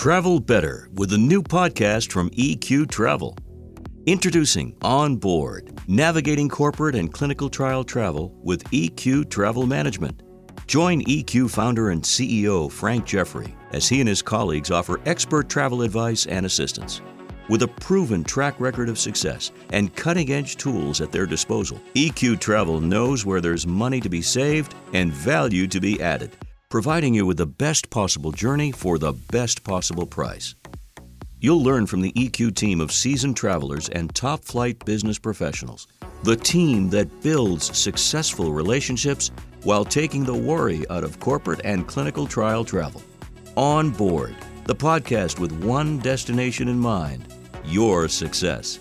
Travel better with a new podcast from EQ Travel. Introducing On Board, navigating corporate and clinical trial travel with EQ Travel Management. Join EQ founder and CEO Frank Jeffrey as he and his colleagues offer expert travel advice and assistance. With a proven track record of success and cutting edge tools at their disposal, EQ Travel knows where there's money to be saved and value to be added providing you with the best possible journey for the best possible price. You'll learn from the EQ team of seasoned travelers and top flight business professionals, the team that builds successful relationships while taking the worry out of corporate and clinical trial travel. On Board, the podcast with one destination in mind your success.